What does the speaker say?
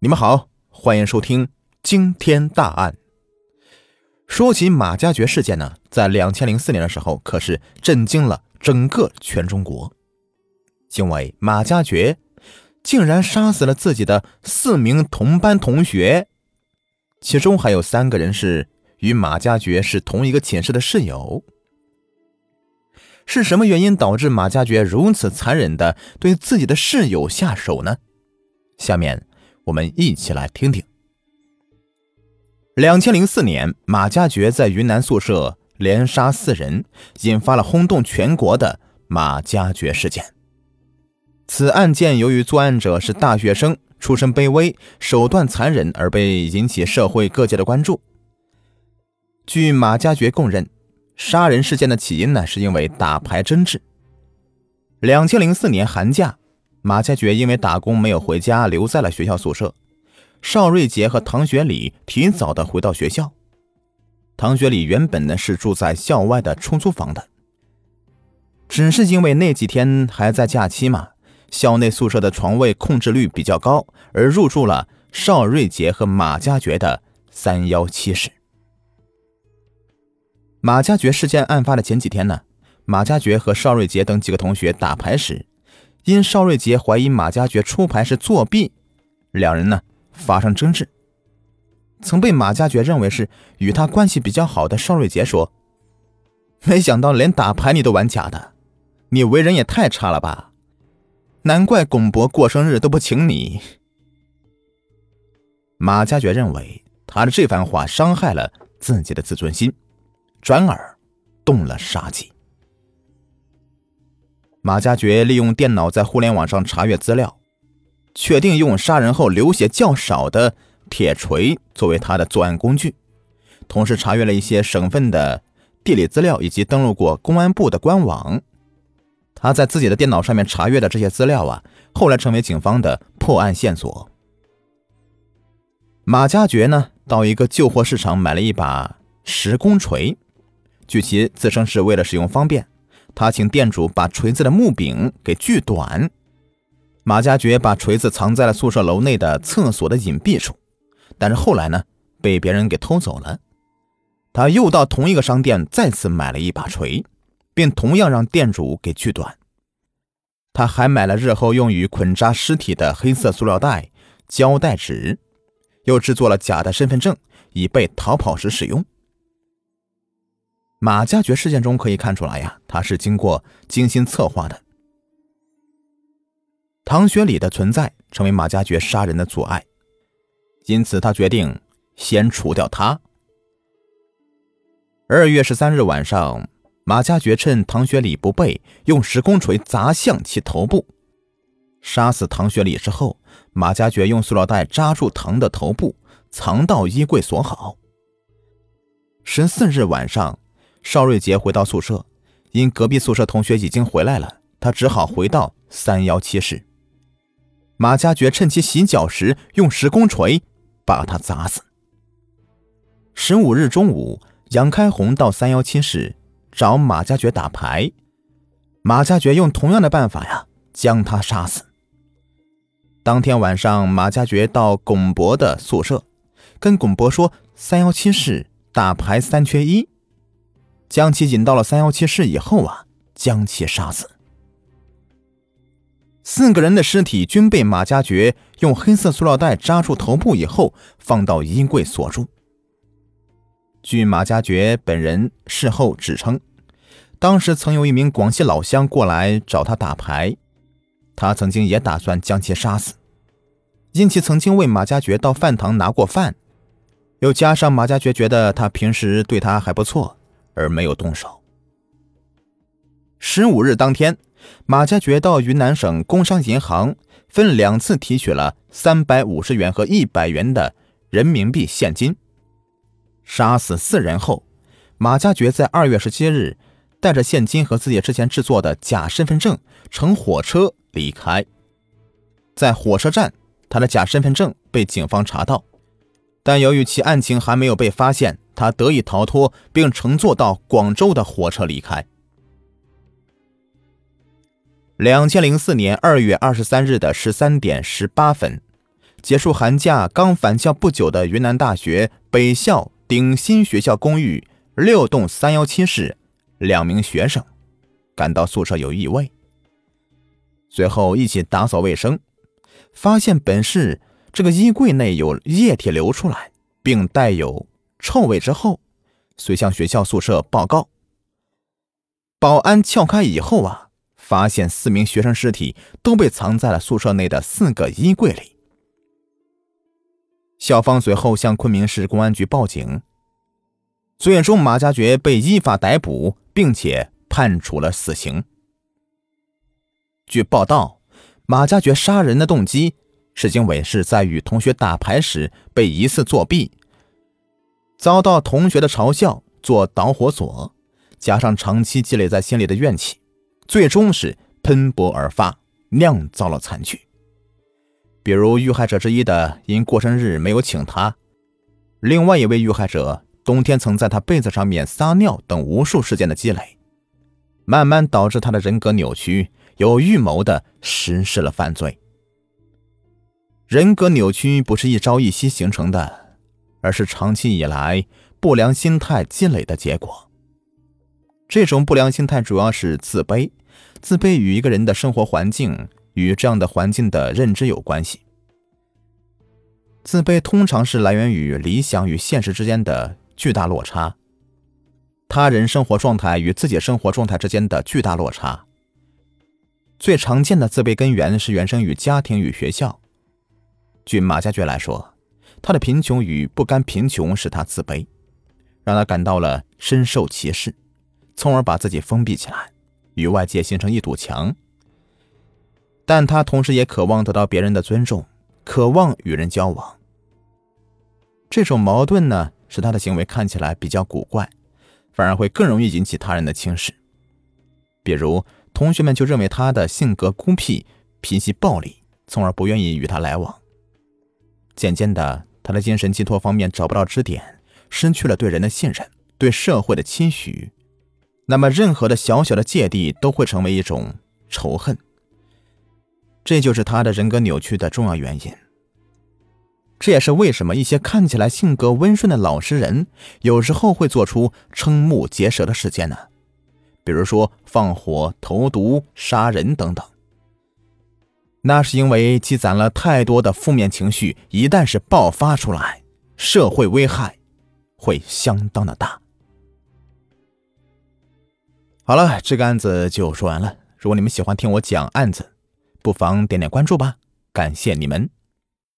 你们好，欢迎收听惊天大案。说起马加爵事件呢，在两千零四年的时候，可是震惊了整个全中国，因为马加爵竟然杀死了自己的四名同班同学，其中还有三个人是与马加爵是同一个寝室的室友。是什么原因导致马加爵如此残忍的对自己的室友下手呢？下面。我们一起来听听。两千零四年，马加爵在云南宿舍连杀四人，引发了轰动全国的马加爵事件。此案件由于作案者是大学生，出身卑微，手段残忍，而被引起社会各界的关注。据马加爵供认，杀人事件的起因呢，是因为打牌争执。两千零四年寒假。马加爵因为打工没有回家，留在了学校宿舍。邵瑞杰和唐学礼提早的回到学校。唐学礼原本呢是住在校外的出租房的，只是因为那几天还在假期嘛，校内宿舍的床位控制率比较高，而入住了邵瑞杰和马加爵的三幺七室。马加爵事件案发的前几天呢，马加爵和邵瑞杰等几个同学打牌时。因邵瑞杰怀疑马家爵出牌是作弊，两人呢发生争执。曾被马家爵认为是与他关系比较好的邵瑞杰说：“没想到连打牌你都玩假的，你为人也太差了吧？难怪龚博过生日都不请你。”马家爵认为他的这番话伤害了自己的自尊心，转而动了杀机。马加爵利用电脑在互联网上查阅资料，确定用杀人后流血较少的铁锤作为他的作案工具，同时查阅了一些省份的地理资料以及登录过公安部的官网。他在自己的电脑上面查阅的这些资料啊，后来成为警方的破案线索。马加爵呢，到一个旧货市场买了一把石工锤，据其自称是为了使用方便。他请店主把锤子的木柄给锯短。马加爵把锤子藏在了宿舍楼内的厕所的隐蔽处，但是后来呢，被别人给偷走了。他又到同一个商店再次买了一把锤，并同样让店主给锯短。他还买了日后用于捆扎尸体的黑色塑料袋、胶带纸，又制作了假的身份证，以备逃跑时使用。马加爵事件中可以看出来呀，他是经过精心策划的。唐学礼的存在成为马加爵杀人的阻碍，因此他决定先除掉他。二月十三日晚上，马加爵趁唐学礼不备，用时空锤砸向其头部。杀死唐学礼之后，马加爵用塑料袋扎住唐的头部，藏到衣柜锁好。十四日晚上。邵瑞杰回到宿舍，因隔壁宿舍同学已经回来了，他只好回到三幺七室。马加爵趁其洗脚时，用石工锤把他砸死。十五日中午，杨开红到三幺七室找马加爵打牌，马加爵用同样的办法呀，将他杀死。当天晚上，马加爵到巩博的宿舍，跟巩博说：“三幺七室打牌三缺一。”将其引到了三幺七室以后啊，将其杀死。四个人的尸体均被马加爵用黑色塑料袋扎住头部以后，放到衣柜锁住。据马加爵本人事后指称，当时曾有一名广西老乡过来找他打牌，他曾经也打算将其杀死，因其曾经为马加爵到饭堂拿过饭，又加上马加爵觉得他平时对他还不错。而没有动手。十五日当天，马加爵到云南省工商银行分两次提取了三百五十元和一百元的人民币现金。杀死四人后，马加爵在二月十七日带着现金和自己之前制作的假身份证乘火车离开。在火车站，他的假身份证被警方查到，但由于其案情还没有被发现。他得以逃脱，并乘坐到广州的火车离开。两千零四年二月二十三日的十三点十八分，结束寒假刚返校不久的云南大学北校鼎新学校公寓六栋三幺七室两名学生感到宿舍有异味，随后一起打扫卫生，发现本室这个衣柜内有液体流出来，并带有臭味之后，遂向学校宿舍报告。保安撬开以后啊，发现四名学生尸体都被藏在了宿舍内的四个衣柜里。校方随后向昆明市公安局报警，最终马家爵被依法逮捕，并且判处了死刑。据报道，马家爵杀人的动机是因为是在与同学打牌时被疑似作弊，遭到同学的嘲笑做导火索，加上长期积累在心里的怨气，最终是喷薄而发，酿造了惨剧。比如遇害者之一的因过生日没有请他，另外一位遇害者冬天曾在他被子上面撒尿等无数事件的积累，慢慢导致他的人格扭曲，有预谋的实施了犯罪。人格扭曲不是一朝一夕形成的，而是长期以来不良心态积累的结果。这种不良心态主要是自卑，自卑与一个人的生活环境。与这样的环境的认知有关系。自卑通常是来源于理想与现实之间的巨大落差，他人生活状态与自己生活状态之间的巨大落差。最常见的自卑根源是原生于家庭与学校。据马加爵来说，他的贫穷与不甘贫穷使他自卑，让他感到了深受歧视，从而把自己封闭起来，与外界形成一堵墙。但他同时也渴望得到别人的尊重，渴望与人交往。这种矛盾呢，使他的行为看起来比较古怪，反而会更容易引起他人的轻视。比如，同学们就认为他的性格孤僻、脾气暴戾，从而不愿意与他来往。渐渐的，他的精神寄托方面找不到支点，失去了对人的信任，对社会的期许。那么，任何的小小的芥蒂都会成为一种仇恨。这就是他的人格扭曲的重要原因。这也是为什么一些看起来性格温顺的老实人，有时候会做出瞠目结舌的事件呢？比如说放火、投毒、杀人等等。那是因为积攒了太多的负面情绪，一旦是爆发出来，社会危害会相当的大。好了，这个案子就说完了。如果你们喜欢听我讲案子，不妨点点关注吧，感谢你们。